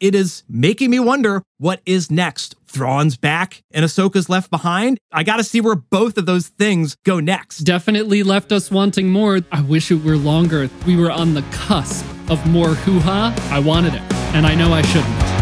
it is making me wonder what is next. Thrawn's back and Ahsoka's left behind. I got to see where both of those things go next. Definitely left us wanting more. I wish it were longer. We were on the cusp of more hoo ha. I wanted it, and I know I shouldn't.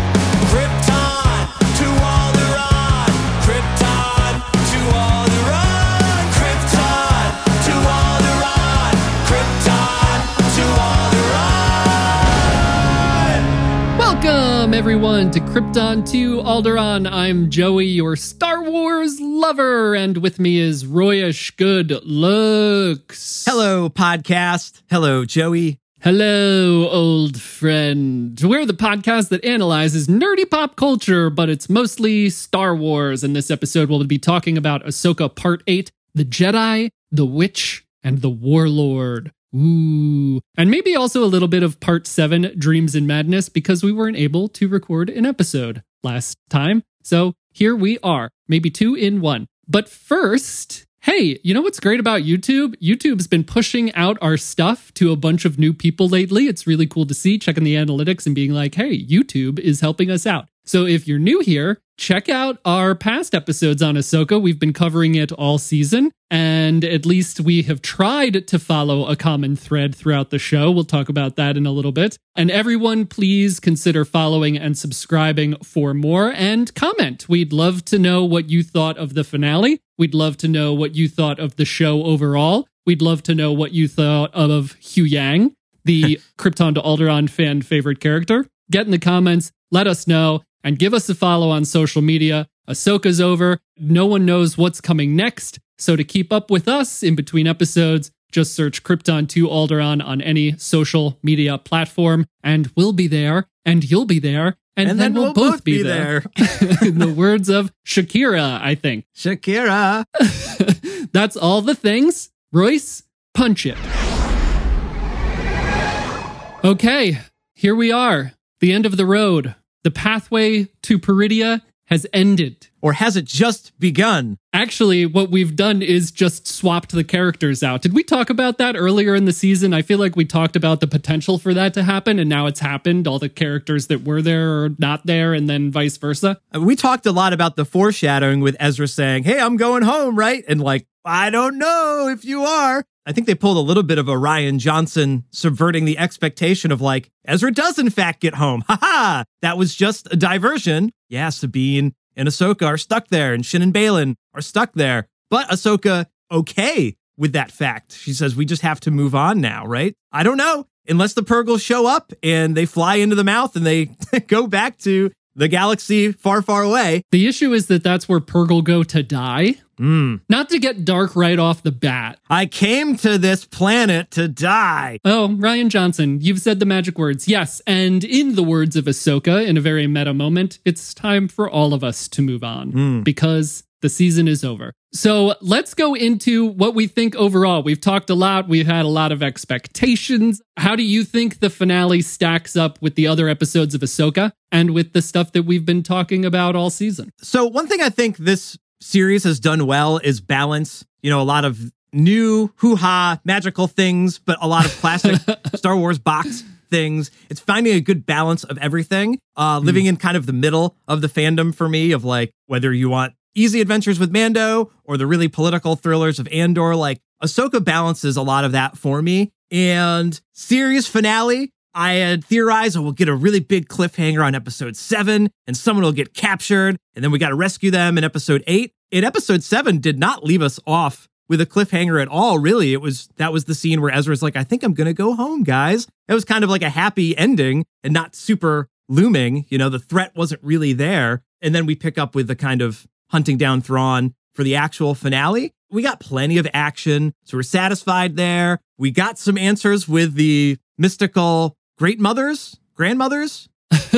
Welcome, everyone, to Krypton to Alderaan. I'm Joey, your Star Wars lover, and with me is Royish Good Looks. Hello, podcast. Hello, Joey. Hello, old friend. We're the podcast that analyzes nerdy pop culture, but it's mostly Star Wars. In this episode, we'll be talking about Ahsoka Part 8, The Jedi, The Witch, and The Warlord. Ooh. And maybe also a little bit of Part 7, Dreams and Madness, because we weren't able to record an episode last time. So here we are, maybe two in one. But first, Hey, you know what's great about YouTube? YouTube's been pushing out our stuff to a bunch of new people lately. It's really cool to see, checking the analytics and being like, hey, YouTube is helping us out. So if you're new here, check out our past episodes on Ahsoka. We've been covering it all season, and at least we have tried to follow a common thread throughout the show. We'll talk about that in a little bit. And everyone, please consider following and subscribing for more and comment. We'd love to know what you thought of the finale. We'd love to know what you thought of the show overall. We'd love to know what you thought of Huyang, the Krypton to Alderaan fan favorite character. Get in the comments, let us know, and give us a follow on social media. Ahsoka's over. No one knows what's coming next. So to keep up with us in between episodes, just search Krypton to Alderaan on any social media platform, and we'll be there, and you'll be there, and, And then, then we'll, we'll both, both be, be there. in the words of Shakira, I think. Shakira. That's all the things. Royce, punch it. Okay, here we are. The end of the road. The pathway to Peridea has ended. Or has it just begun? Actually, what we've done is just swapped the characters out. Did we talk about that earlier in the season? I feel like we talked about the potential for that to happen, and now it's happened. All the characters that were there are not there, and then vice versa. Uh, We talked a lot about the foreshadowing with Ezra saying, Hey, I'm going home, right? And like, I don't know if you are. I think they pulled a little bit of a Rian Johnson subverting the expectation of like, Ezra does in fact get home. Ha ha! That was just a diversion. Yeah, Sabine and Ahsoka are stuck there, and Shin and Baylan are stuck there. But Ahsoka, okay with that fact. She says, We just have to move on now, right? I don't know. Unless the Purrgils show up and they fly into the mouth and they go back to the galaxy far, far away. The issue is that that's where Purrgil go to die. Hmm. Not to get dark right off the bat. I came to this planet to die. Oh, Rian Johnson, you've said the magic words. Yes, and in the words of Ahsoka, in a very meta moment, it's time for all of us to move on because the season is over. So let's go into what we think overall. We've talked a lot, we've had a lot of expectations. How do you think the finale stacks up with the other episodes of Ahsoka and with the stuff that we've been talking about all season? So, one thing I think this series has done well is balance, you know, a lot of new hoo ha magical things, but a lot of classic Star Wars box things. It's finding a good balance of everything, uh, living in kind of the middle of the fandom for me, of like whether you want easy adventures with Mando or the really political thrillers of Andor. Like Ahsoka balances a lot of that for me. And series finale, I had theorized, oh, we'll get a really big cliffhanger on episode seven, and someone will get captured, and then we got to rescue them in episode eight. In episode seven, did not leave us off with a cliffhanger at all. Really, it was that was the scene where Ezra's like, "I think I'm gonna go home, guys." It was kind of like a happy ending and not super looming. You know, the threat wasn't really there. And then we pick up with the kind of hunting down Thrawn for the actual finale. We got plenty of action, so we're satisfied there. We got some answers with the mystical great mothers, grandmothers,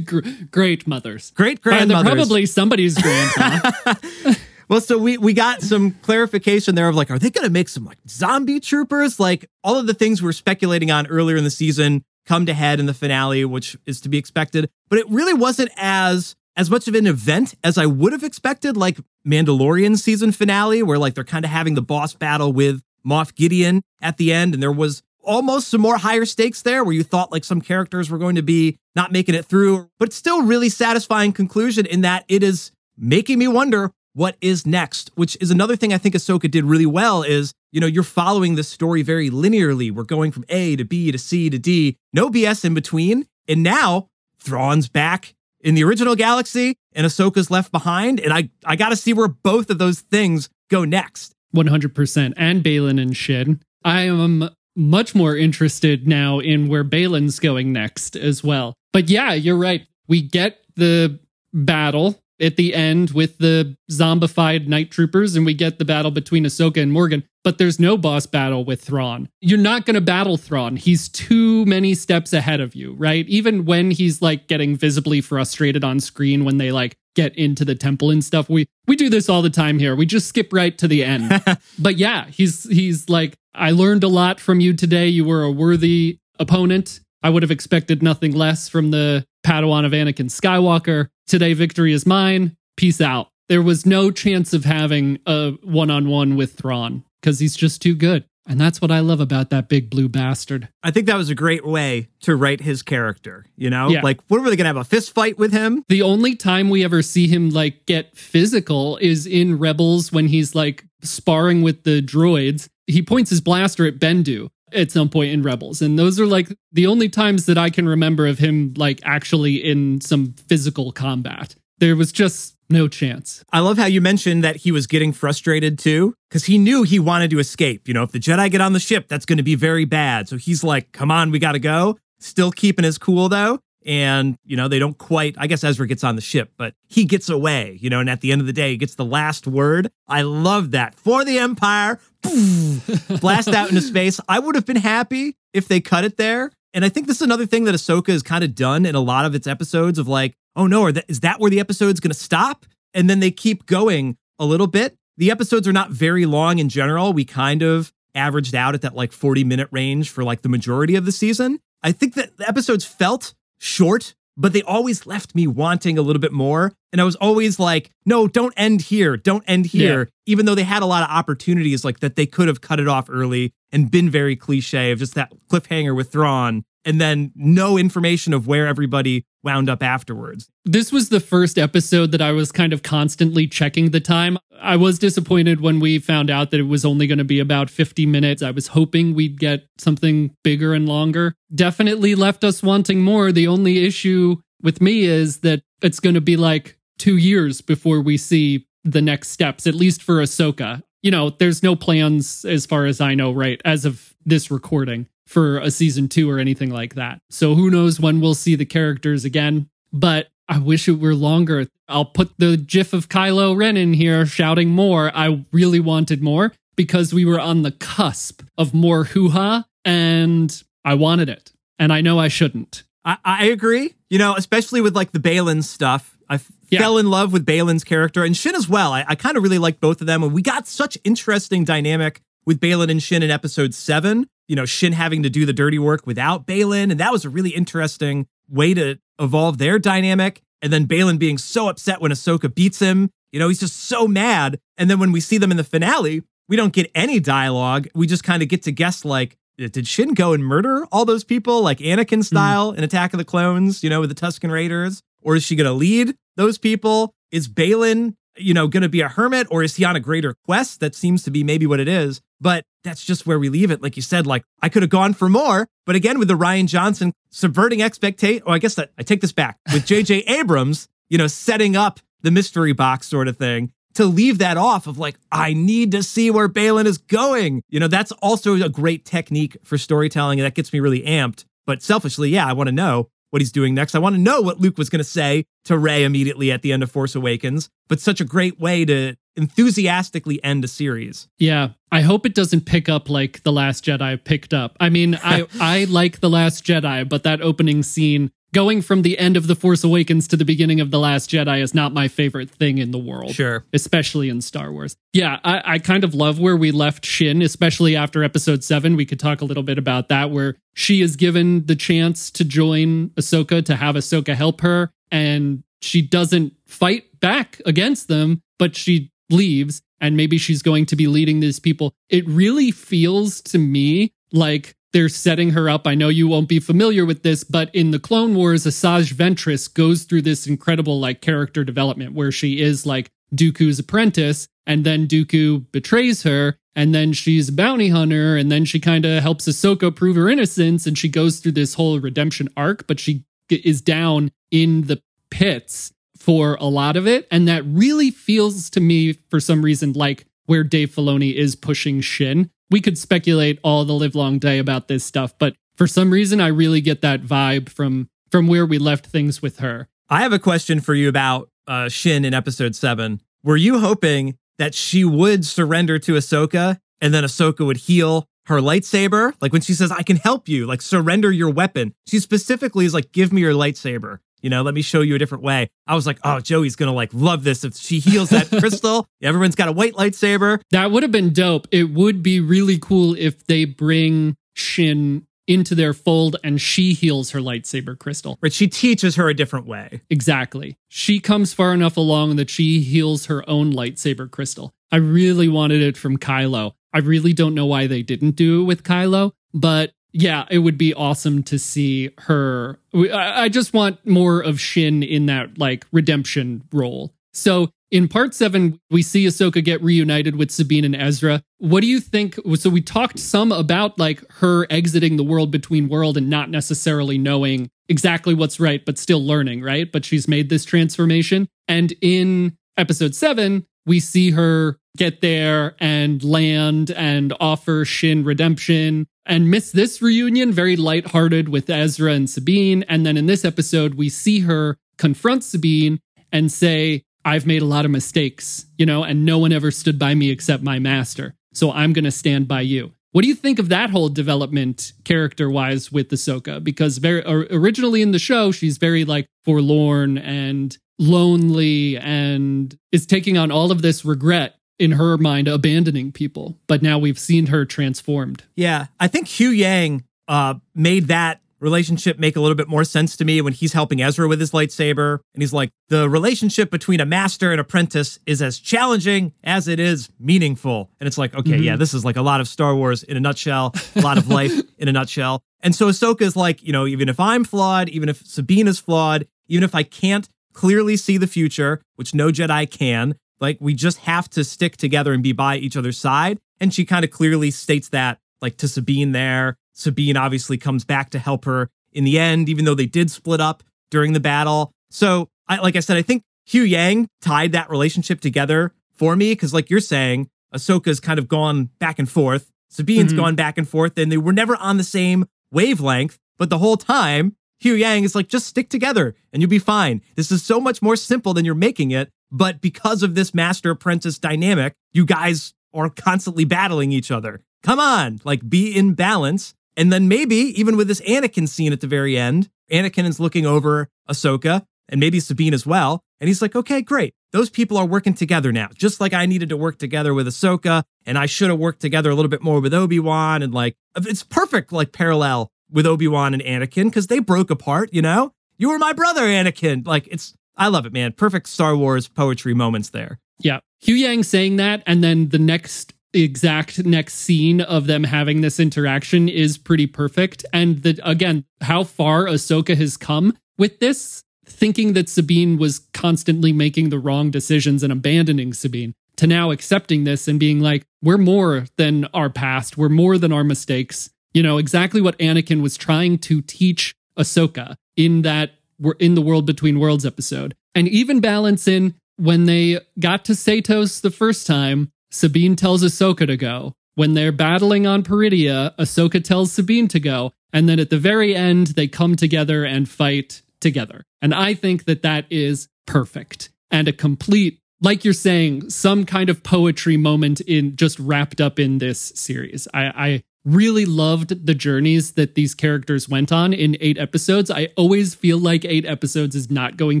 Gr- Great mothers. great grandmothers. probably somebody's grandma. Well, so we we got some clarification there of like, are they going to make some like zombie troopers? Like all of the things we were speculating on earlier in the season come to head in the finale, which is to be expected. But it really wasn't as as much of an event as I would have expected, like Mandalorian season finale, where like they're kind of having the boss battle with Moff Gideon at the end, and there was almost some more higher stakes there where you thought like some characters were going to be not making it through, but still really satisfying conclusion in that it is making me wonder what is next, which is another thing I think Ahsoka did really well is, you know, you're following this story very linearly. We're going from A to B to C to D, no BS in between. And now Thrawn's back in the original galaxy and Ahsoka's left behind. And I, I got to see where both of those things go next. 100%. And Baylan and Shin. I am much more interested now in where Baylan's going next as well. But yeah, you're right. We get the battle at the end with the zombified night troopers, and we get the battle between Ahsoka and Morgan. But there's no boss battle with Thrawn. You're not going to battle Thrawn. He's too many steps ahead of you, right? Even when he's like getting visibly frustrated on screen when they like get into the temple and stuff. We we do this all the time here. We just skip right to the end. but yeah, he's he's like, I learned a lot from you today. You were a worthy opponent. I would have expected nothing less from the Padawan of Anakin Skywalker. Today, victory is mine. Peace out. There was no chance of having a one on one with Thrawn because he's just too good. And that's what I love about that big blue bastard. I think that was a great way to write his character, you know? Yeah. Like, what were they going to have a fist fight with him? The only time we ever see him like get physical is in Rebels when he's like sparring with the droids. He points his blaster at Bendu at some point in Rebels. And those are like the only times that I can remember of him like actually in some physical combat. There was just no chance. I love how you mentioned that he was getting frustrated too, because he knew he wanted to escape. You know, if the Jedi get on the ship, that's going to be very bad. So he's like, come on, we got to go. Still keeping his cool though. And, you know, they don't quite, I guess Ezra gets on the ship, but he gets away, you know, and at the end of the day, he gets the last word. I love that. For the Empire, blast out into space. I would have been happy if they cut it there. And I think this is another thing that Ahsoka has kind of done in a lot of its episodes of like, oh no, is that where the episode's going to stop? And then they keep going a little bit. The episodes are not very long in general. We kind of averaged out at that like 40 minute range for like the majority of the season. I think that the episodes felt short, but they always left me wanting a little bit more. And I was always like, no, don't end here. Don't end here. Even though they had a lot of opportunities like that they could have cut it off early and been very cliche of just that cliffhanger with Thrawn and then no information of where everybody wound up afterwards. This was the first episode that I was kind of constantly checking the time. I was disappointed when we found out that it was only going to be about 50 minutes. I was hoping we'd get something bigger and longer. Definitely left us wanting more. The only issue with me is that it's going to be like two years before we see the next steps, at least for Ahsoka. You know, there's no plans as far as I know, right, as of this recording for a season two or anything like that. So who knows when we'll see the characters again. But I wish it were longer. I'll put the gif of Kylo Ren in here shouting more. I really wanted more because we were on the cusp of more hoo ha and I wanted it. And I know I shouldn't. I, I agree. You know, especially with like the Baylan stuff. I f- Yeah. fell in love with Baylan's character and Shin as well. I, I kind of really like both of them. And we got such interesting dynamic with Baylan and Shin in episode seven. You know, Shin having to do the dirty work without Baylan. And that was a really interesting way to evolve their dynamic. And then Baylan being so upset when Ahsoka beats him. You know, he's just so mad. And then when we see them in the finale, we don't get any dialogue. We just kind of get to guess like, did Shin go and murder all those people like Anakin hmm. style in Attack of the Clones, you know, with the Tusken Raiders? Or is she going to lead those people? Is Baylan, you know, going to be a hermit or is he on a greater quest? That seems to be maybe what it is. But that's just where we leave it. Like you said, like I could have gone for more. But again, with the Rian Johnson subverting expectation, oh, I guess that I take this back with JJ Abrams, you know, setting up the mystery box sort of thing to leave that off of like, I need to see where Baylan is going. You know, that's also a great technique for storytelling. And that gets me really amped. But selfishly, yeah, I want to know what he's doing next. I want to know what Luke was going to say to Rey immediately at the end of Force Awakens. But such a great way to enthusiastically end a series. Yeah, I hope it doesn't pick up like The Last Jedi picked up. I mean, I I like The Last Jedi, but that opening scene going from the end of The Force Awakens to the beginning of The Last Jedi is not my favorite thing in the world. Sure. Especially in Star Wars. Yeah, I, I kind of love where we left Shin, especially after episode seven. We could talk a little bit about that, where she is given the chance to join Ahsoka, to have Ahsoka help her, and she doesn't fight back against them, but she leaves and maybe she's going to be leading these people. It really feels to me like they're setting her up. I know you won't be familiar with this, but in the Clone Wars, Asajj Ventress goes through this incredible like character development where she is like Dooku's apprentice, and then Dooku betrays her, and then she's a bounty hunter, and then she kind of helps Ahsoka prove her innocence, and she goes through this whole redemption arc, but she is down in the pits for a lot of it, and that really feels to me for some reason like where Dave Filoni is pushing Shin. We could speculate all the live long day about this stuff, but for some reason I really get that vibe from from where we left things with her. I have a question for you about uh, Shin in episode seven. Were you hoping that she would surrender to Ahsoka and then Ahsoka would heal her lightsaber? Like when she says, I can help you, like surrender your weapon. She specifically is like, give me your lightsaber. You know, let me show you a different way. I was like, oh, Joey's gonna like love this. If she heals that crystal, everyone's got a white lightsaber. That would have been dope. It would be really cool if they bring Shin into their fold and she heals her lightsaber crystal. Right? She teaches her a different way. Exactly. She comes far enough along that she heals her own lightsaber crystal. I really wanted it from Kylo. I really don't know why they didn't do it with Kylo, but yeah, it would be awesome to see her. I just want more of Shin in that like redemption role. So in part seven, we see Ahsoka get reunited with Sabine and Ezra. What do you think? So we talked some about like her exiting the world between world and not necessarily knowing exactly what's right, but still learning, right? But she's made this transformation. And in episode seven, we see her get there and land and offer Shin redemption and miss this reunion very lighthearted with Ezra and Sabine. And then in this episode, we see her confront Sabine and say, I've made a lot of mistakes, you know, and no one ever stood by me except my master. So I'm going to stand by you. What do you think of that whole development character wise with Ahsoka? Because very originally in the show, she's very like forlorn and lonely and is taking on all of this regret in her mind, abandoning people. But now we've seen her transformed. Yeah, I think Huyang uh, made that relationship make a little bit more sense to me when he's helping Ezra with his lightsaber. And he's like, the relationship between a master and apprentice is as challenging as it is meaningful. And it's like, okay, yeah, this is like a lot of Star Wars in a nutshell, a lot of life in a nutshell. And so Ahsoka is like, you know, even if I'm flawed, even if Sabine is flawed, even if I can't clearly see the future, which no Jedi can, like we just have to stick together and be by each other's side. And she kind of clearly states that like to Sabine there. Sabine obviously comes back to help her in the end, even though they did split up during the battle. So, I, like I said, I think Huyang tied that relationship together for me because, like you're saying, Ahsoka's kind of gone back and forth. Sabine's Mhm. gone back and forth, and they were never on the same wavelength. But the whole time, Huyang is like, just stick together and you'll be fine. This is so much more simple than you're making it. But because of this master apprentice dynamic, you guys are constantly battling each other. Come on, like be in balance. And then maybe even with this Anakin scene at the very end, Anakin is looking over Ahsoka and maybe Sabine as well. And he's like, okay, great. Those people are working together now, just like I needed to work together with Ahsoka. And I should have worked together a little bit more with Obi Wan. And like, it's perfect, like parallel with Obi Wan and Anakin because they broke apart, you know? You were my brother, Anakin. Like, it's, I love it, man. Perfect Star Wars poetry moments there. Yeah. Huyang saying that, and then the next exact next scene of them having this interaction is pretty perfect. And the, again, how far Ahsoka has come with this, thinking that Sabine was constantly making the wrong decisions and abandoning Sabine, to now accepting this and being like, we're more than our past, we're more than our mistakes. You know, exactly what Anakin was trying to teach Ahsoka in that we're in the World Between Worlds episode. And even balance in when they got to Seatos the first time, Sabine tells Ahsoka to go. When they're battling on Peridea, Ahsoka tells Sabine to go. And then at the very end, they come together and fight together. And I think that that is perfect and a complete, like you're saying, some kind of poetry moment in just wrapped up in this series. I, I really loved the journeys that these characters went on in eight episodes. I always feel like eight episodes is not going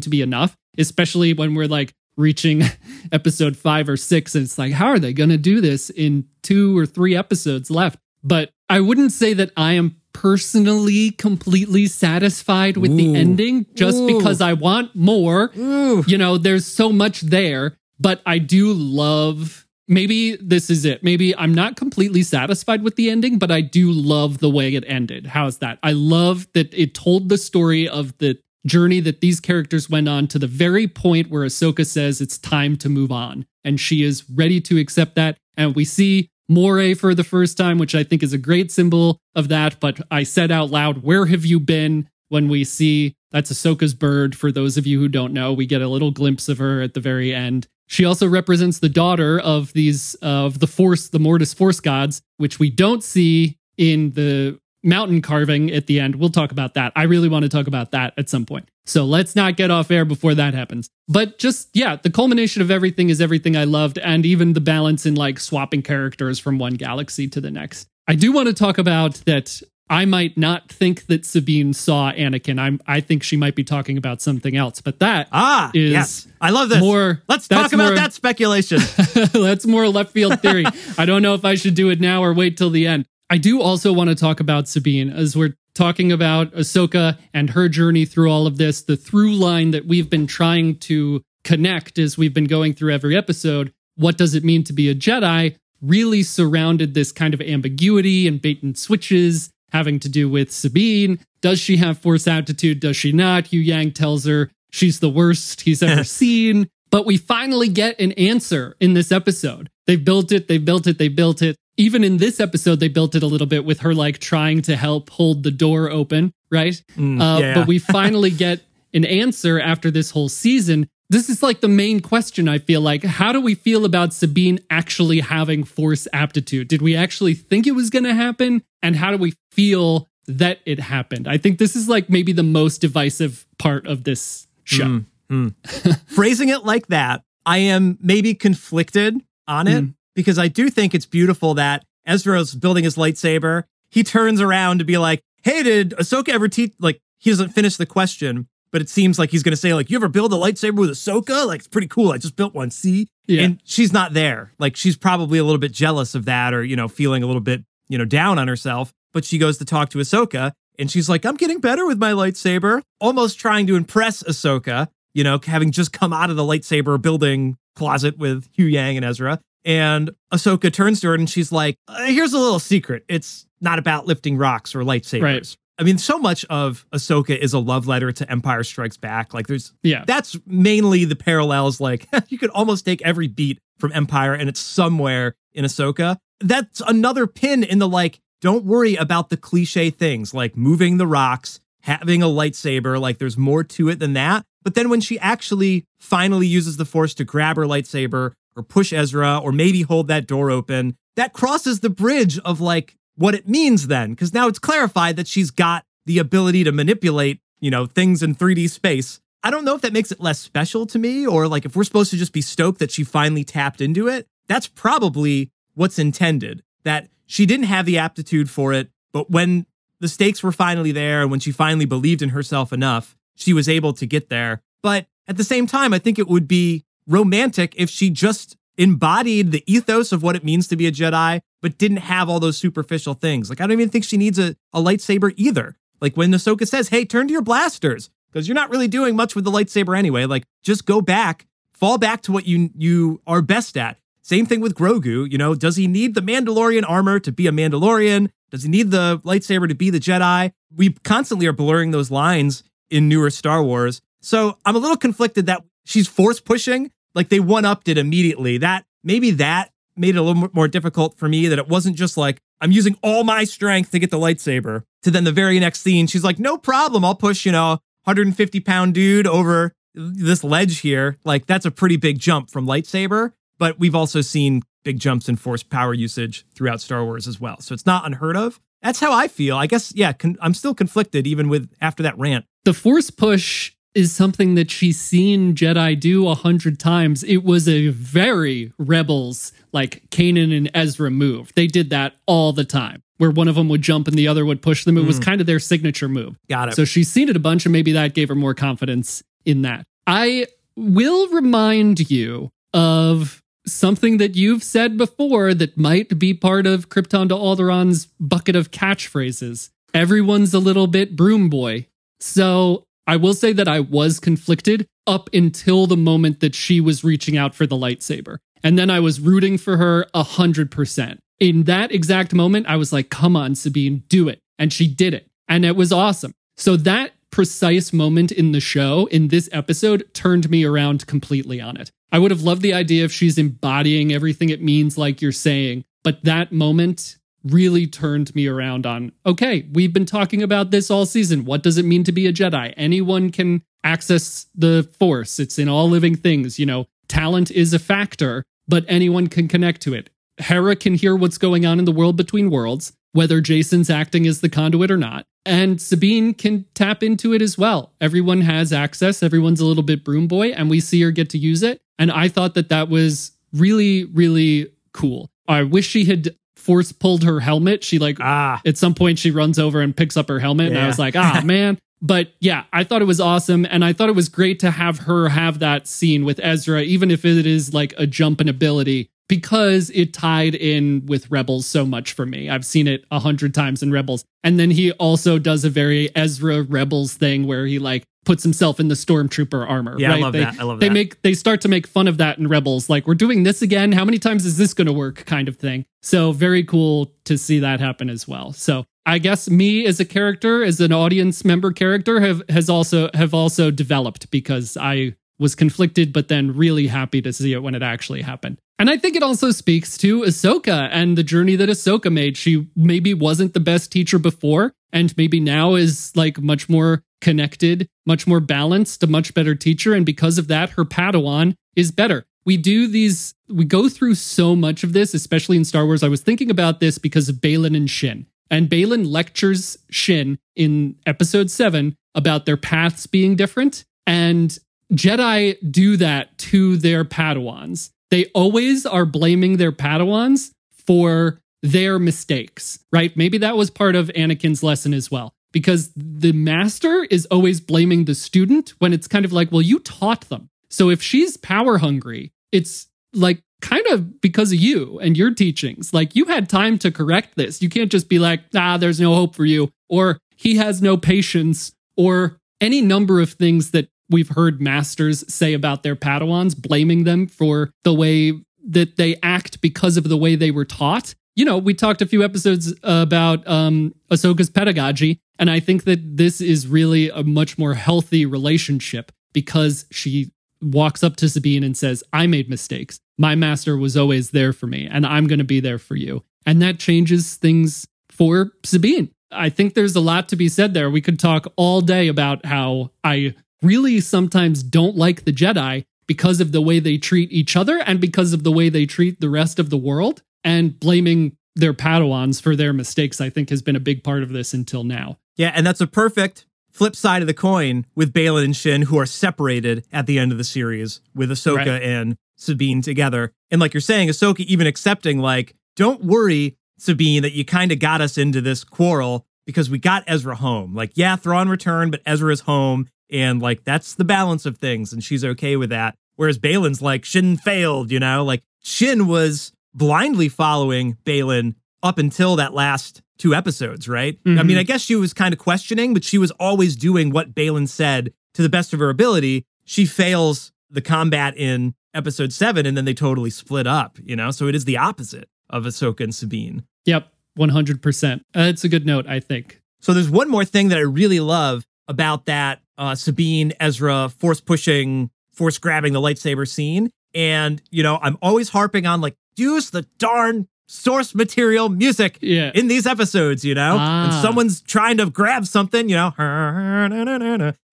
to be enough, especially when we're like reaching episode five or six. And it's like, how are they going to do this in two or three episodes left? But I wouldn't say that I am personally completely satisfied with Ooh. the ending just Ooh. because I want more. Ooh. You know, there's so much there, but I do love maybe this is it. Maybe I'm not completely satisfied with the ending, but I do love the way it ended. How's that? I love that it told the story of the journey that these characters went on to the very point where Ahsoka says it's time to move on. And she is ready to accept that. And we see Morai for the first time, which I think is a great symbol of that. But I said out loud, Where have you been? when we see that's Ahsoka's bird. For those of you who don't know, we get a little glimpse of her at the very end. She also represents the daughter of these of the Force, the Mortis Force gods, which we don't see in the mountain carving at the end. We'll talk about that. I really want to talk about that at some point. So let's not get off air before that happens. But just, yeah, the culmination of everything is everything I loved, and even the balance in like swapping characters from one galaxy to the next. I do want to talk about that. I might not think that Sabine saw Anakin. I'm, I think she might be talking about something else. But that Ah, is yes. I love this. more- Let's talk about more- that speculation. That's more left field theory. I don't know if I should do it now or wait till the end. I do also want to talk about Sabine as we're talking about Ahsoka and her journey through all of this. The through line that we've been trying to connect as we've been going through every episode. What does it mean to be a Jedi? Really surrounded this kind of ambiguity and bait and switches having to do with Sabine. Does she have force aptitude? Does she not? Huyang tells her she's the worst he's ever seen. But we finally get an answer in this episode. They've built it, they've built it, they built it. Even in this episode, they built it a little bit with her like trying to help hold the door open, right? uh, yeah. But we finally get an answer after this whole season. This is like the main question, I feel like. How do we feel about Sabine actually having force aptitude? Did we actually think it was going to happen? And how do we feel that it happened? I think this is like maybe the most divisive part of this show. Mm, mm. Phrasing it like that, I am maybe conflicted on it mm. because I do think it's beautiful that Ezra's building his lightsaber. He turns around to be like, "Hey, did Ahsoka ever teach?" Like he doesn't finish the question, but it seems like he's going to say, "Like you ever build a lightsaber with Ahsoka? Like it's pretty cool. I just built one. See?" Yeah. And she's not there. Like she's probably a little bit jealous of that, or you know, feeling a little bit you know down on herself. But she goes to talk to Ahsoka, and she's like, "I'm getting better with my lightsaber," almost trying to impress Ahsoka. You know, having just come out of the lightsaber building closet with Huyang and Ezra. And Ahsoka turns to her and she's like, uh, "Here's a little secret. It's not about lifting rocks or lightsabers." Right. I mean, so much of Ahsoka is a love letter to Empire Strikes Back. Like, there's Yeah. that's mainly the parallels. Like, you could almost take every beat from Empire and it's somewhere in Ahsoka. That's another pin in the like, don't worry about the cliche things like moving the rocks, having a lightsaber. Like, there's more to it than that. But then when she actually finally uses the Force to grab her lightsaber or push Ezra or maybe hold that door open, that crosses the bridge of like what it means then. Because now it's clarified that she's got the ability to manipulate, you know, things in 3D space. I don't know if that makes it less special to me or like if we're supposed to just be stoked that she finally tapped into it. That's probably what's intended. That she didn't have the aptitude for it, but when the stakes were finally there and when she finally believed in herself enough, she was able to get there. But at the same time, I think it would be romantic if she just embodied the ethos of what it means to be a Jedi, but didn't have all those superficial things. Like, I don't even think she needs a, a lightsaber either. Like, when Ahsoka says, hey, turn to your blasters, because you're not really doing much with the lightsaber anyway. Like, just go back, fall back to what you you are best at. Same thing with Grogu. You know, does he need the Mandalorian armor to be a Mandalorian? Does he need the lightsaber to be the Jedi? We constantly are blurring those lines in newer Star Wars. So I'm a little conflicted that she's force pushing, like they one upped it immediately. That maybe that made it a little more difficult for me that it wasn't just like I'm using all my strength to get the lightsaber. To then the very next scene, she's like, no problem. I'll push, you know, 150 pound dude over this ledge here. Like that's a pretty big jump from lightsaber. But we've also seen big jumps in force power usage throughout Star Wars as well. So it's not unheard of. That's how I feel. I guess, yeah, con- I'm still conflicted even with after that rant. the force push is something that she's seen Jedi do a hundred times. It was a very rebels like Kanan and Ezra move. They did that all the time, where one of them would jump and the other would push them. It was mm. kind of their signature move. Got it. So she's seen it a bunch, and maybe that gave her more confidence in that. I will remind you of something that you've said before that might be part of Krypton to Alderaan's bucket of catchphrases. Everyone's a little bit broom boy. So I will say that I was conflicted up until the moment that she was reaching out for the lightsaber. And then I was rooting for her a hundred percent. In that exact moment, I was like, come on, Sabine, do it. And she did it. And it was awesome. So that precise moment in the show, in this episode, turned me around completely on it. I would have loved the idea if she's embodying everything it means, like you're saying. But that moment really turned me around on okay, we've been talking about this all season. What does it mean to be a Jedi? Anyone can access the Force, it's in all living things. You know, talent is a factor, but anyone can connect to it. Hera can hear what's going on in the world between worlds, whether Jacen's acting as the conduit or not. And Sabine can tap into it as well. Everyone has access. Everyone's a little bit broom boy, and we see her get to use it. And I thought that that was really, really cool. I wish she had force pulled her helmet. She like Ah, at some point she runs over and picks up her helmet and i was like ah man. But yeah i thought it was awesome and i thought it was great to have her have that scene with ezra even if it is like a jump in ability because it tied in with rebels so much for me. I've seen it a hundred times in rebels. And then he also does a very ezra rebels thing where he like puts himself in the stormtrooper armor Yeah, I right? love they, that. I love they that. make they start to make fun of that in rebels like we're doing this again. How many times is this going to work? kind of thing. So very cool to see that happen as well. So i guess me as a character as an audience member character have has also have also developed because i was conflicted but then really happy to see it when it actually happened and i think it also speaks to ahsoka and the journey that ahsoka made she maybe wasn't the best teacher before and maybe now is like much more connected, much more balanced, a much better teacher. And because of that, her Padawan is better. We do these, we go through so much of this, especially in Star Wars. I was thinking about this because of Baylan and Shin. And Baylan lectures Shin in episode seven about their paths being different. And Jedi do that to their Padawans. They always are blaming their Padawans for their mistakes, right? Maybe that was part of Anakin's lesson as well. Because the master is always blaming the student when it's kind of like, well, you taught them. So if she's power hungry, it's like kind of because of you and your teachings. Like you had time to correct this. You can't just be like, ah, there's no hope for you, or he has no patience, or any number of things that we've heard masters say about their Padawans, blaming them for the way that they act because of the way they were taught. You know, we talked a few episodes about um, Ahsoka's pedagogy, and I think that this is really a much more healthy relationship because she walks up to Sabine and says, I made mistakes. My master was always there for me, and I'm going to be there for you. And that changes things for Sabine. I think there's a lot to be said there. We could talk all day about how I really sometimes don't like the Jedi because of the way they treat each other and because of the way they treat the rest of the world. And blaming their Padawans for their mistakes, I think, has been a big part of this until now. Yeah, and that's a perfect flip side of the coin with Baylan and Shin, who are separated at the end of the series with Ahsoka Right. and Sabine together. And like you're saying, Ahsoka even accepting, like, don't worry, Sabine, that you kind of got us into this quarrel because we got Ezra home. Like, yeah, Thrawn returned, but Ezra's home. And like, that's the balance of things. And she's okay with that. Whereas Baylan's like, Shin failed, you know? Like, Shin was blindly following Baylan up until that last two episodes, right? I Mhm. mean, I guess she was kind of questioning, but she was always doing what Baylan said to the best of her ability. She fails the combat in episode seven, and then they totally split up, you know? So it is the opposite of Ahsoka and Sabine. Yep, 100%. Uh, it's a good note, I think. So there's one more thing that I really love about that uh, Sabine Ezra force pushing, force grabbing the lightsaber scene. And, you know, I'm always harping on like, use the darn source material music Yeah. in these episodes, you know? Ah. And someone's trying to grab something, you know?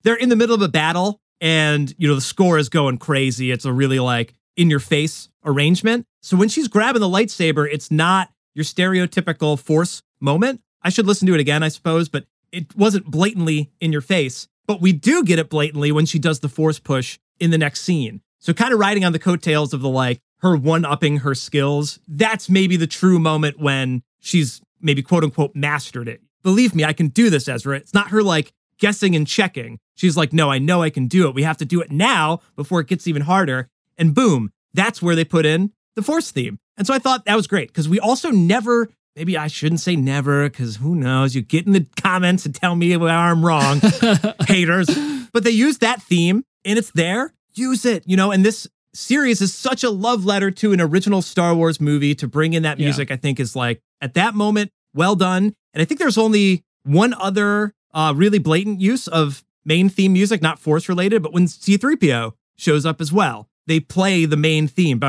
They're in the middle of a battle and, you know, the score is going crazy. It's a really like in your face arrangement. So when she's grabbing the lightsaber, it's not your stereotypical force moment. I should listen to it again, I suppose, but it wasn't blatantly in your face. But we do get it blatantly when she does the force push in the next scene. So kind of riding on the coattails of the like her one upping her skills. That's maybe the true moment when she's maybe quote unquote mastered it. Believe me, I can do this, Ezra. It's not her like guessing and checking. She's like, no, I know I can do it. We have to do it now before it gets even harder. And boom, that's where they put in the force theme. And so I thought that was great because we also never, maybe I shouldn't say never because who knows? You get in the comments and tell me where I'm wrong, haters. But they use that theme and it's there. Use it, you know, and this series is such a love letter to an original Star Wars movie to bring in that Yeah. music, I think is like at that moment, well done. And I think there's only one other uh, really blatant use of main theme music, not force related, but when C3PO shows up as well, they play the main theme.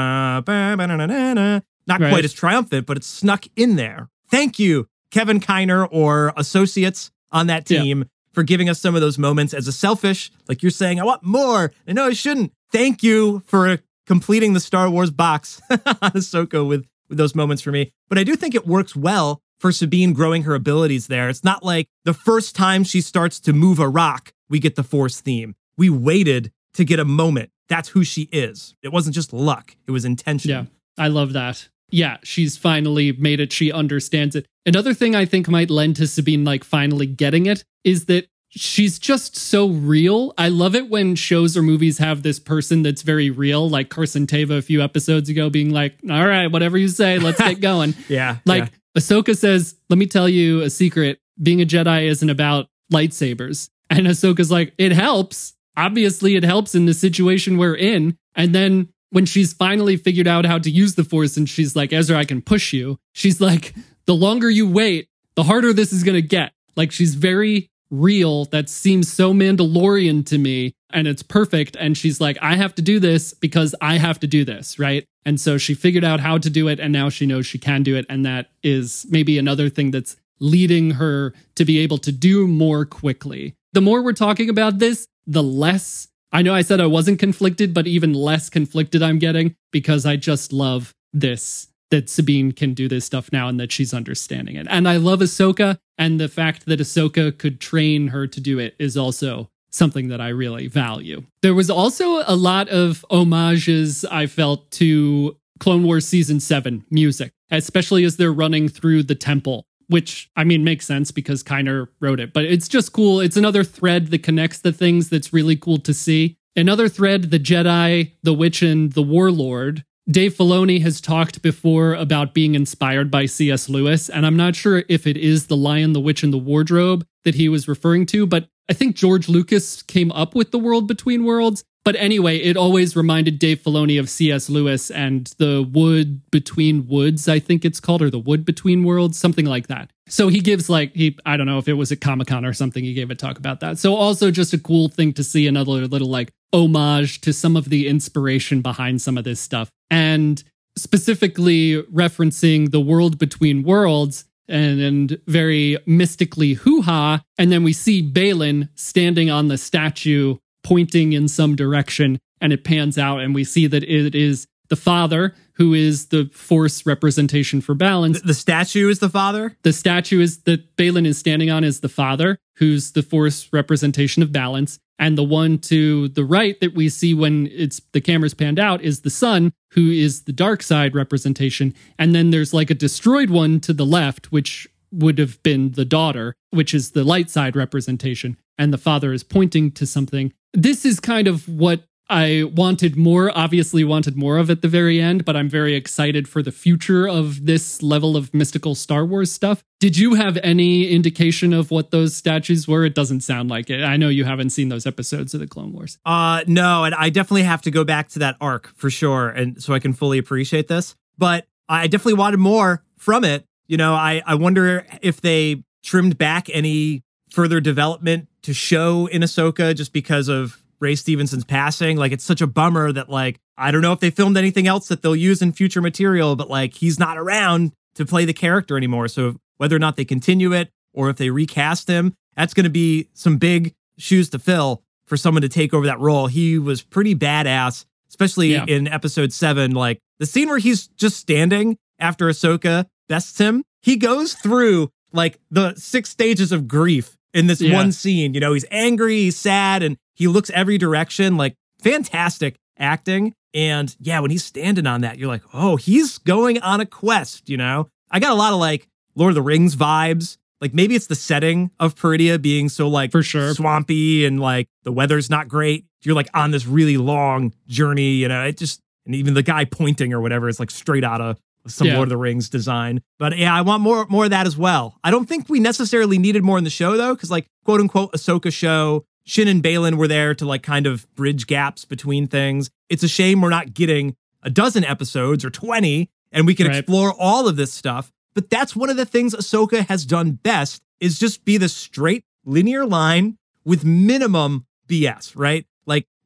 Not Right. quite as triumphant, but it's snuck in there. Thank you, Kevin Kiner or associates on that Yeah. team for giving us some of those moments as a selfish, like you're saying, I want more. I know I shouldn't. Thank you for completing the Star Wars box on Ahsoka with, with those moments for me. But I do think it works well for Sabine growing her abilities there. It's not like the first time she starts to move a rock, we get the Force theme. We waited to get a moment. That's who she is. It wasn't just luck, it was intention. Yeah, I love that. Yeah, she's finally made it. She understands it. Another thing I think might lend to Sabine like finally getting it is that she's just so real. I love it when shows or movies have this person that's very real, like Carson Teva a few episodes ago being like, all right, whatever you say, let's get going. Yeah. Like yeah. Ahsoka says, let me tell you a secret. Being a Jedi isn't about lightsabers. And Ahsoka's like, it helps. Obviously, it helps in the situation we're in. And then when she's finally figured out how to use the Force and she's like, Ezra, I can push you, she's like, the longer you wait, the harder this is going to get. Like, she's very real. That seems so Mandalorian to me. And it's perfect. And she's like, I have to do this because I have to do this. Right. And so she figured out how to do it. And now she knows she can do it. And that is maybe another thing that's leading her to be able to do more quickly. The more we're talking about this, the less I know I said I wasn't conflicted, but even less conflicted I'm getting because I just love this that Sabine can do this stuff now and that she's understanding it. And I love Ahsoka, and the fact that Ahsoka could train her to do it is also something that I really value. There was also a lot of homages I felt to Clone Wars Season 7 music, especially as they're running through the temple. Which I mean makes sense because Kiner wrote it, but it's just cool. It's another thread that connects the things that's really cool to see. Another thread, the Jedi, the Witch, and the Warlord. Dave Filoni has talked before about being inspired by C.S. Lewis, and I'm not sure if it is The Lion, the Witch, and the Wardrobe that he was referring to, but I think George Lucas came up with the world between worlds. But anyway, it always reminded Dave Filoni of C.S. Lewis and the wood between woods, I think it's called, or the wood between worlds, something like that. So he gives like he I don't know if it was at Comic Con or something. He gave a talk about that. So also just a cool thing to see another little like homage to some of the inspiration behind some of this stuff, and specifically referencing the world between worlds and, and very mystically hoo ha. And then we see Baylan standing on the statue, pointing in some direction, and it pans out, and we see that it is the father who is the force representation for balance. The, the statue is the father. The statue is that Baylan is standing on is the father, who's the force representation of balance. And the one to the right that we see when it's the camera's panned out is the son, who is the dark side representation. And then there's like a destroyed one to the left, which would have been the daughter, which is the light side representation. And the father is pointing to something. This is kind of what I wanted more, obviously wanted more of at the very end, but I'm very excited for the future of this level of mystical Star Wars stuff. Did you have any indication of what those statues were? It doesn't sound like it. I know you haven't seen those episodes of the Clone Wars. Uh no, and I definitely have to go back to that arc for sure, and so I can fully appreciate this. But I definitely wanted more from it. You know, I I wonder if they trimmed back any further development to show in Ahsoka just because of Ray Stevenson's passing. Like it's such a bummer that like I don't know if they filmed anything else that they'll use in future material, but like he's not around to play the character anymore. So whether or not they continue it or if they recast him, that's going to be some big shoes to fill for someone to take over that role. He was pretty badass, especially Yeah. in episode seven. Like the scene where he's just standing after Ahsoka bests him, he goes through like the six stages of grief in this Yeah. one scene. You know, he's angry, he's sad, and he looks every direction. Like fantastic acting. And yeah, when he's standing on that, you're like, oh, he's going on a quest, you know? I got a lot of like Lord of the Rings vibes. Like maybe it's the setting of Peridea being so like For sure. swampy and like the weather's not great. You're like on this really long journey, you know. It just and even the guy pointing or whatever is like straight out of some Yeah. Lord of the Rings design. But yeah, I want more more of that as well. I don't think we necessarily needed more in the show though, because like quote unquote Ahsoka show Shin and Baylan were there to like kind of bridge gaps between things. It's a shame we're not getting a dozen episodes or 20 and we can Right. explore all of this stuff. But that's one of the things Ahsoka has done best is just be the straight linear line with minimum BS, right?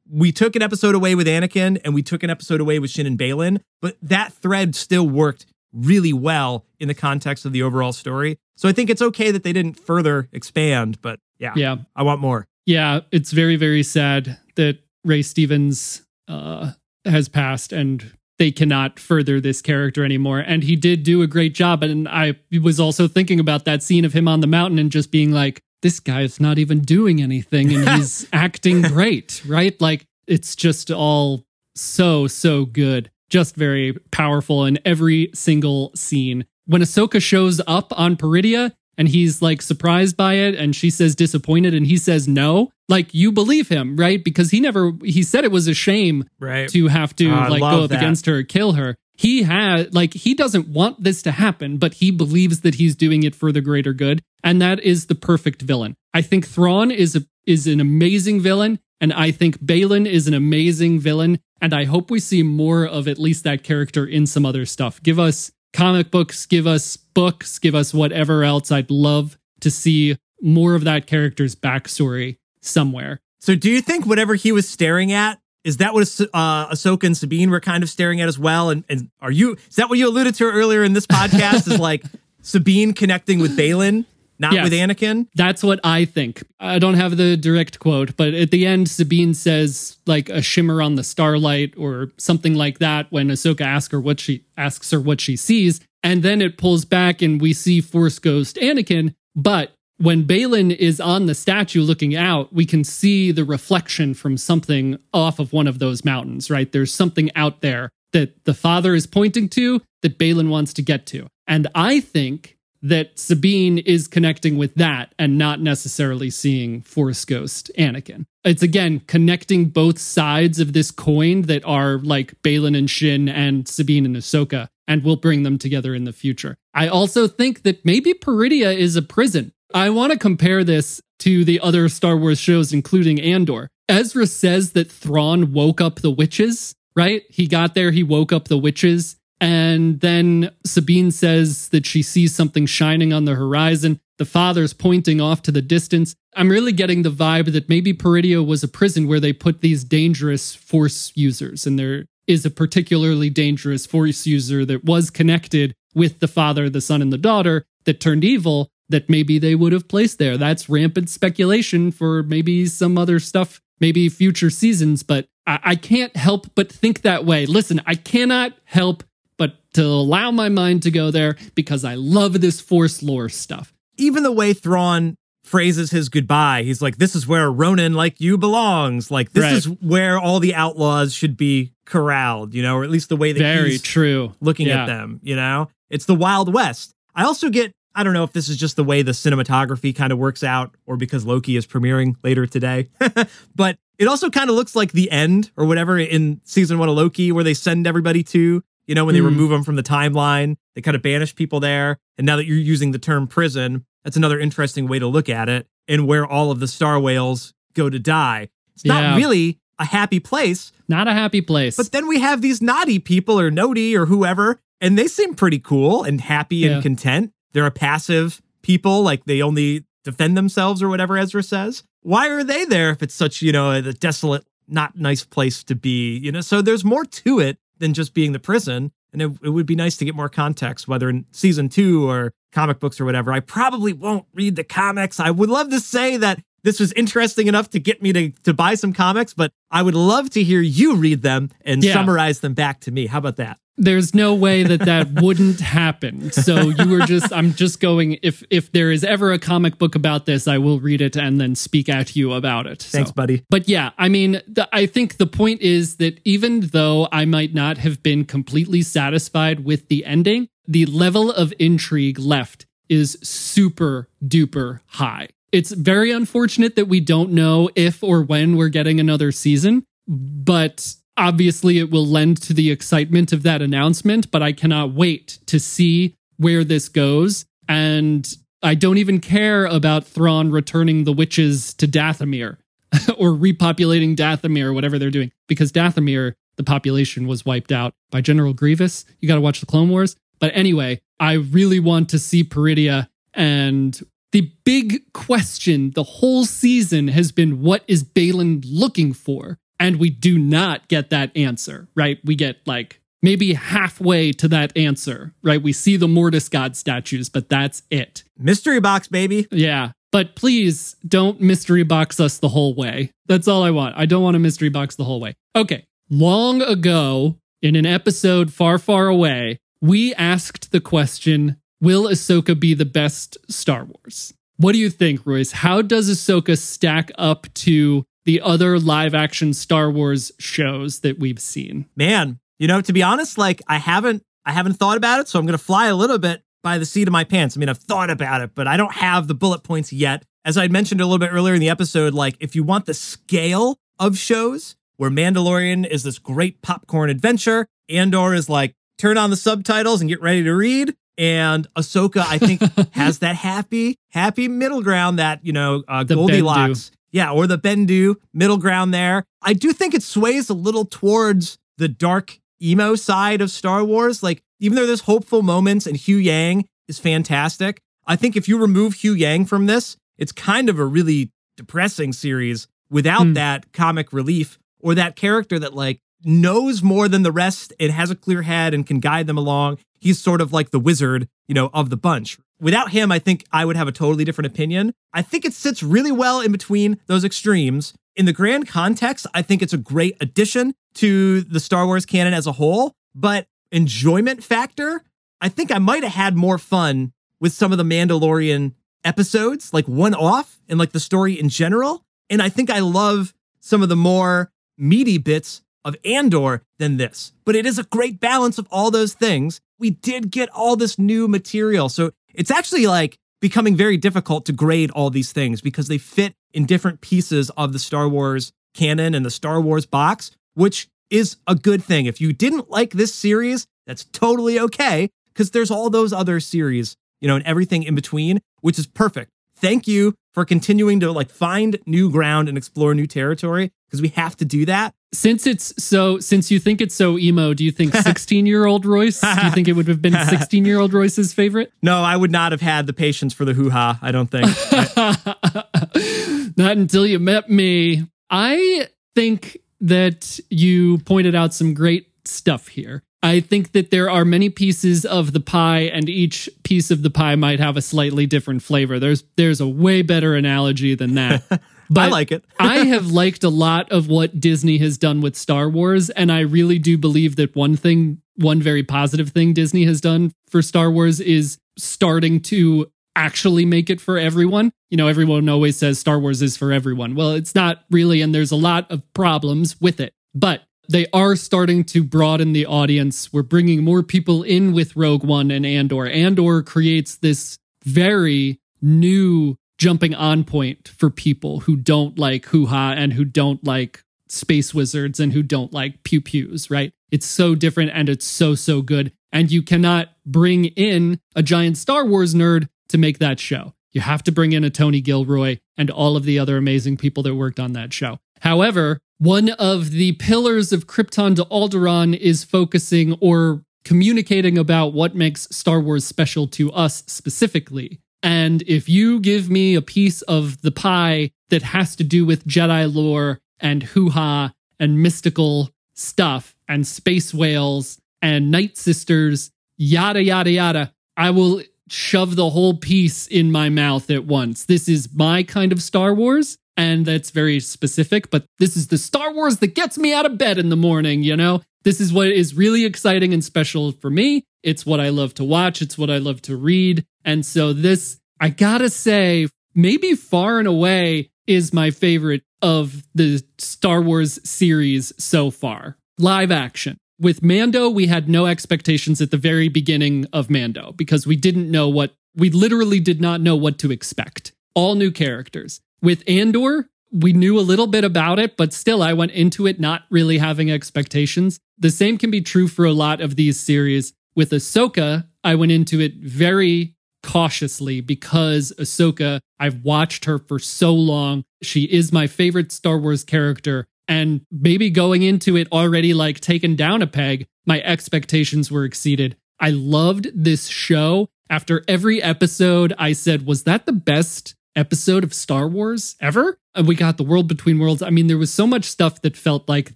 We took an episode away with Anakin and we took an episode away with Shin and Baylan, but that thread still worked really well in the context of the overall story. So I think it's okay that they didn't further expand, but yeah, Yeah. I want more. Yeah, it's very, very sad that Ray Stevens uh, has passed and they cannot further this character anymore. And he did do a great job. And I was also thinking about that scene of him on the mountain and just being like, this guy is not even doing anything and he's acting great, right? Like it's just all so, so good. Just very powerful in every single scene. When Ahsoka shows up on Peridea, and he's like surprised by it and she says disappointed and he says no like you believe him right because he never he said it was a shame Right. to have to ah, I like go up that. against her kill her he had like he doesn't want this to happen but he believes that he's doing it for the greater good and that is the perfect villain i think Thrawn is a is an amazing villain and i think Baylan is an amazing villain and i hope we see more of at least that character in some other stuff give us comic books, give us books, give us whatever else. I'd love to see more of that character's backstory somewhere. So do you think whatever he was staring at is that what uh, Ahsoka and Sabine were kind of staring at as well? And, and are you is that what you alluded to earlier in this podcast? is like Sabine connecting with Baylan, not Yes. with Anakin? That's what I think. I don't have the direct quote, but at the end, Sabine says like a shimmer on the starlight or something like that when Ahsoka asks her what she asks her what she sees, and then it pulls back and we see Force Ghost Anakin. But when Baylan is on the statue looking out, we can see the reflection from something off of one of those mountains. Right? There's something out there that the father is pointing to that Baylan wants to get to, and I think that Sabine is connecting with that and not necessarily seeing Force Ghost Anakin. It's again connecting both sides of this coin that are like Baylan and Shin and Sabine and Ahsoka, and we'll bring them together in the future. I also think that maybe Peridea is a prison. I want to compare this to the other Star Wars shows, including Andor. Ezra says that Thrawn woke up the witches, right? He got there, he woke up the witches. And then Sabine says that she sees something shining on the horizon. The father's pointing off to the distance. I'm really getting the vibe that maybe Peridea was a prison where they put these dangerous force users, and there is a particularly dangerous force user that was connected with the father, the son, and the daughter that turned evil that maybe they would have placed there. That's rampant speculation for maybe some other stuff, maybe future seasons, but I, I can't help but think that way. Listen, I cannot help but to allow my mind to go there because I love this force lore stuff. Even the way Thrawn phrases his goodbye, he's like, "This is where Ronan like you belongs. Like this Right. is where all the outlaws should be corralled." You know, or at least the way that Very he's true. looking Yeah. at them. You know, it's the Wild West. I also get. I don't know if this is just the way the cinematography kind of works out or because Loki is premiering later today. but it also kind of looks like the end or whatever in season one of Loki where they send everybody to, you know, when they Hmm. remove them from the timeline, they kind of banish people there. And now that you're using the term prison, that's another interesting way to look at it and where all of the star whales go to die. It's not really a happy place, Not a happy place. but then we have these naughty people or Nodi or whoever, and they seem pretty cool and happy Yeah. and content. They're a passive people, like they only defend themselves or whatever Ezra says. Why are they there if it's such, you know, a desolate, not nice place to be? You know, so there's more to it than just being the prison. And it, it would be nice to get more context, whether in season two or comic books or whatever. I probably won't read the comics. I would love to say that this was interesting enough to get me to, to buy some comics, but I would love to hear you read them and Yeah. summarize them back to me. How about that? there's no way that that wouldn't happen. So you were just I'm just going if if there is ever a comic book about this, I will read it and then speak at you about it. So- Thanks, buddy. But yeah, I mean, the, I think the point is that even though I might not have been completely satisfied with the ending, the level of intrigue left is super duper high. It's very unfortunate that we don't know if or when we're getting another season, but obviously it will lend to the excitement of that announcement. But I cannot wait to see where this goes. And I don't even care about Thrawn returning the witches to Dathomir. or repopulating Dathomir, whatever they're doing. Because Dathomir, the population was wiped out by General Grievous. You got to watch the Clone Wars. But anyway, I really want to see Peridea. And the big question the whole season has been what is Baylan looking for? And we do not get that answer, right? We get like maybe halfway to that answer, right? We see the Mortis God statues, but that's it. Mystery box, baby. Yeah. But please don't mystery box us the whole way. That's all I want. I don't want a mystery box the whole way. Okay. Long ago, in an episode far, far away, we asked the question Will Ahsoka be the best Star Wars? What do you think, Royce? How does Ahsoka stack up to the other live action Star Wars shows that we've seen? Man, you know, to be honest, like I haven't I haven't thought about it, so I'm gonna fly a little bit by the seat of my pants. I mean, I've thought about it, but I don't have the bullet points yet. As I mentioned a little bit earlier in the episode, like if you want the scale of shows where Mandalorian is this great popcorn adventure, Andor is like turn on the subtitles and get ready to read. And Ahsoka, I think, has that happy, happy middle ground that, you know, uh, Goldilocks. Yeah, or the Bendu middle ground there. I do think it sways a little towards the dark emo side of Star Wars. Like, even though there's hopeful moments and Huyang is fantastic, I think if you remove Huyang from this, it's kind of a really depressing series without Hmm. that comic relief or that character that like knows more than the rest and has a clear head and can guide them along. He's sort of like the wizard, you know, of the bunch. Without him, I think I would have a totally different opinion. I think it sits really well in between those extremes. In the grand context, I think it's a great addition to the Star Wars canon as a whole, but enjoyment factor, I think I might have had more fun with some of the Mandalorian episodes, like one off and like the story in general. And I think I love some of the more meaty bits of Andor than this. But it is a great balance of all those things. We did get all this new material. So it's actually like becoming very difficult to grade all these things because they fit in different pieces of the Star Wars canon and the Star Wars box, which is a good thing. If you didn't like this series, that's totally okay because there's all those other series, you know, and everything in between, which is perfect. Thank you for continuing to like find new ground and explore new territory because we have to do that. Since it's so, since you think it's so emo, do you think 16 year old Royce, do you think it would have been 16 year old Royce's favorite? No, I would not have had the patience for the hoo ha, I don't think. Not until you met me. I think that you pointed out some great stuff here. I think that there are many pieces of the pie, and each piece of the pie might have a slightly different flavor. There's there's a way better analogy than that. But I like it. I have liked a lot of what Disney has done with Star Wars, and I really do believe that one thing, one very positive thing Disney has done for Star Wars is starting to actually make it for everyone. You know, everyone always says Star Wars is for everyone. Well, it's not really, and there's a lot of problems with it. But they are starting to broaden the audience. We're bringing more people in with Rogue One and Andor. Andor creates this very new jumping on point for people who don't like hoo ha and who don't like space wizards and who don't like pew pews, right? It's so different and it's so, so good. And you cannot bring in a giant Star Wars nerd to make that show. You have to bring in a Tony Gilroy and all of the other amazing people that worked on that show. However, one of the pillars of Krypton to Alderaan is focusing or communicating about what makes Star Wars special to us specifically. And if you give me a piece of the pie that has to do with Jedi lore and hoo ha and mystical stuff and space whales and night sisters, yada, yada, yada, I will shove the whole piece in my mouth at once. This is my kind of Star Wars. And that's very specific, but this is the Star Wars that gets me out of bed in the morning, you know? This is what is really exciting and special for me. It's what I love to watch. It's what I love to read. And so this, I gotta say, maybe far and away is my favorite of the Star Wars series so far. Live action. With Mando, we had no expectations at the very beginning of Mando because we didn't know what, we literally did not know what to expect. All new characters. With Andor, we knew a little bit about it, but still, I went into it not really having expectations. The same can be true for a lot of these series. With Ahsoka, I went into it very cautiously because Ahsoka, I've watched her for so long. She is my favorite Star Wars character. And maybe going into it already like taken down a peg, my expectations were exceeded. I loved this show. After every episode, I said, Was that the best episode of Star Wars ever? And we got the World Between Worlds. I mean, there was so much stuff that felt like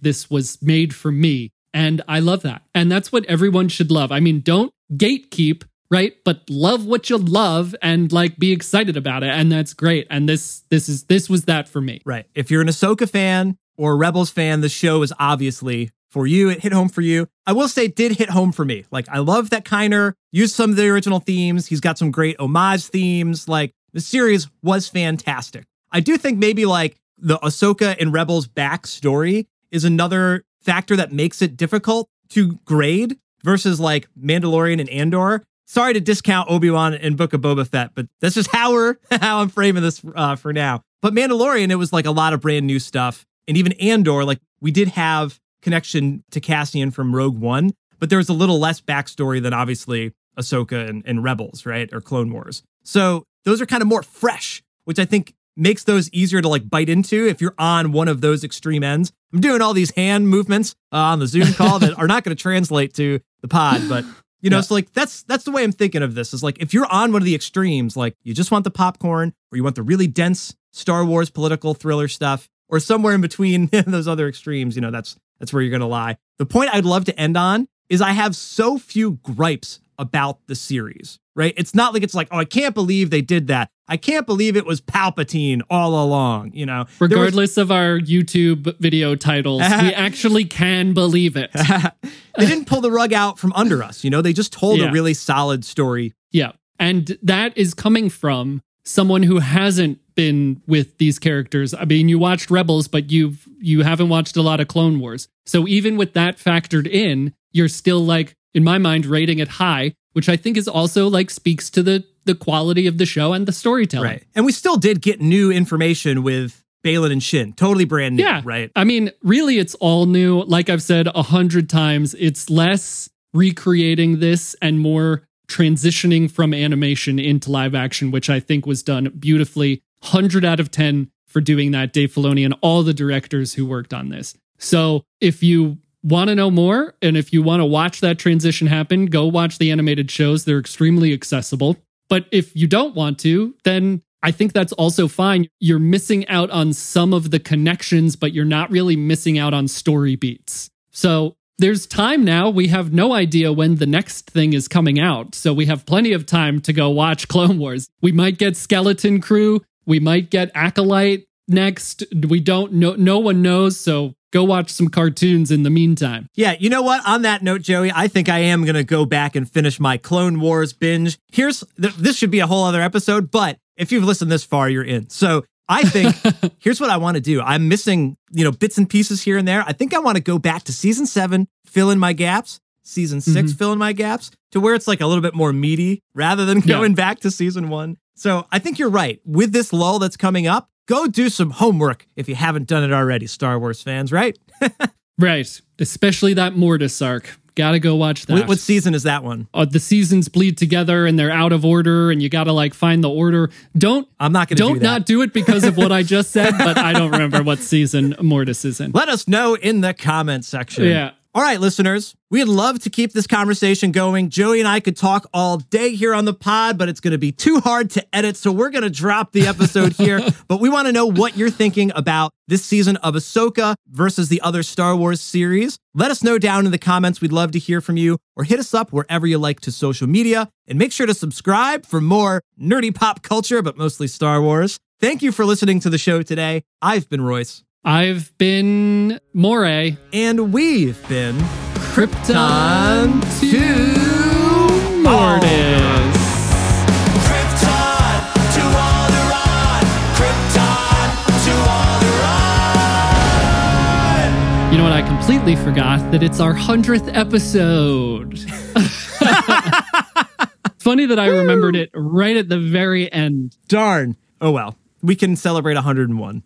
this was made for me. And I love that. And that's what everyone should love. I mean, don't gatekeep, right? But love what you love and like be excited about it. And that's great. And this this is this was that for me. Right. If you're an Ahsoka fan or Rebels fan, the show is obviously for you. It hit home for you. I will say it did hit home for me. Like I love that Kiner used some of the original themes. He's got some great homage themes. Like the series was fantastic. I do think maybe like the Ahsoka and Rebels backstory is another factor that makes it difficult to grade versus like Mandalorian and Andor. Sorry to discount Obi Wan and Book of Boba Fett, but that's just how we're how I'm framing this uh, for now. But Mandalorian, it was like a lot of brand new stuff, and even Andor, like we did have connection to Cassian from Rogue One, but there was a little less backstory than obviously Ahsoka and, and Rebels, right, or Clone Wars. So those are kind of more fresh, which I think makes those easier to like bite into if you're on one of those extreme ends. I'm doing all these hand movements uh, on the Zoom call that are not going to translate to the pod, but you know, Yeah. so like that's that's the way I'm thinking of this. Is like if you're on one of the extremes, like you just want the popcorn or you want the really dense Star Wars political thriller stuff, or somewhere in between those other extremes, you know, that's that's where you're gonna lie. The point I'd love to end on is I have so few gripes about the series, right? It's not like it's like, oh, I can't believe they did that. I can't believe it was Palpatine all along, you know. There was- Regardless of our YouTube video titles, we actually can believe it. they didn't pull the rug out from under us, you know, they just told Yeah. a really solid story. Yeah. And that is coming from someone who hasn't been with these characters. I mean, you watched Rebels, but you've you haven't watched a lot of Clone Wars. So even with that factored in, you're still like in my mind rating it high, which I think is also like speaks to the the quality of the show and the storytelling. Right. And we still did get new information with Baylan and Shin, totally brand new, Yeah. right? I mean, really, it's all new. Like I've said a hundred times, it's less recreating this and more transitioning from animation into live action, which I think was done beautifully. 100 out of 10 for doing that, Dave Filoni and all the directors who worked on this. So if you want to know more and if you want to watch that transition happen, go watch the animated shows. They're extremely accessible. But if you don't want to, then I think that's also fine. You're missing out on some of the connections, but you're not really missing out on story beats. So there's time now. We have no idea when the next thing is coming out. So we have plenty of time to go watch Clone Wars. We might get Skeleton Crew. We might get Acolyte next. We don't know. No one knows. So go watch some cartoons in the meantime. Yeah, you know what? On that note, Joey, I think I am going to go back and finish my Clone Wars binge. Here's th- this should be a whole other episode, but if you've listened this far, you're in. So I think here's what I want to do. I'm missing, you know, bits and pieces here and there. I think I want to go back to season seven, fill in my gaps, season 6 mm-hmm. fill in my gaps to where it's like a little bit more meaty rather than Yeah. going back to season one. So I think you're right. With this lull that's coming up, go do some homework if you haven't done it already, Star Wars fans, right? Right. Especially that Mortis arc. Gotta go watch that. What, what season is that one? uh, the seasons bleed together and they're out of order and you got to like find the order. Don't I'm not to don't do not do it because of what I just said, but I don't remember what season Mortis is in. Let us know in the comment section. Yeah. All right, listeners, we'd love to keep this conversation going. Joey and I could talk all day here on the pod, but it's going to be too hard to edit. So we're going to drop the episode here. but we want to know what you're thinking about this season of Ahsoka versus the other Star Wars series. Let us know down in the comments. We'd love to hear from you or hit us up wherever you like to social media. And make sure to subscribe for more nerdy pop culture, but mostly Star Wars. Thank you for listening to the show today. I've been Royce. I've been Moray. And we've been Krypton to Mortis. Krypton to Alderaan. Krypton to Alderaan. You know what? I completely forgot that it's our 100th episode. funny that I remembered it right at the very end. darn. Oh well, we can celebrate 101.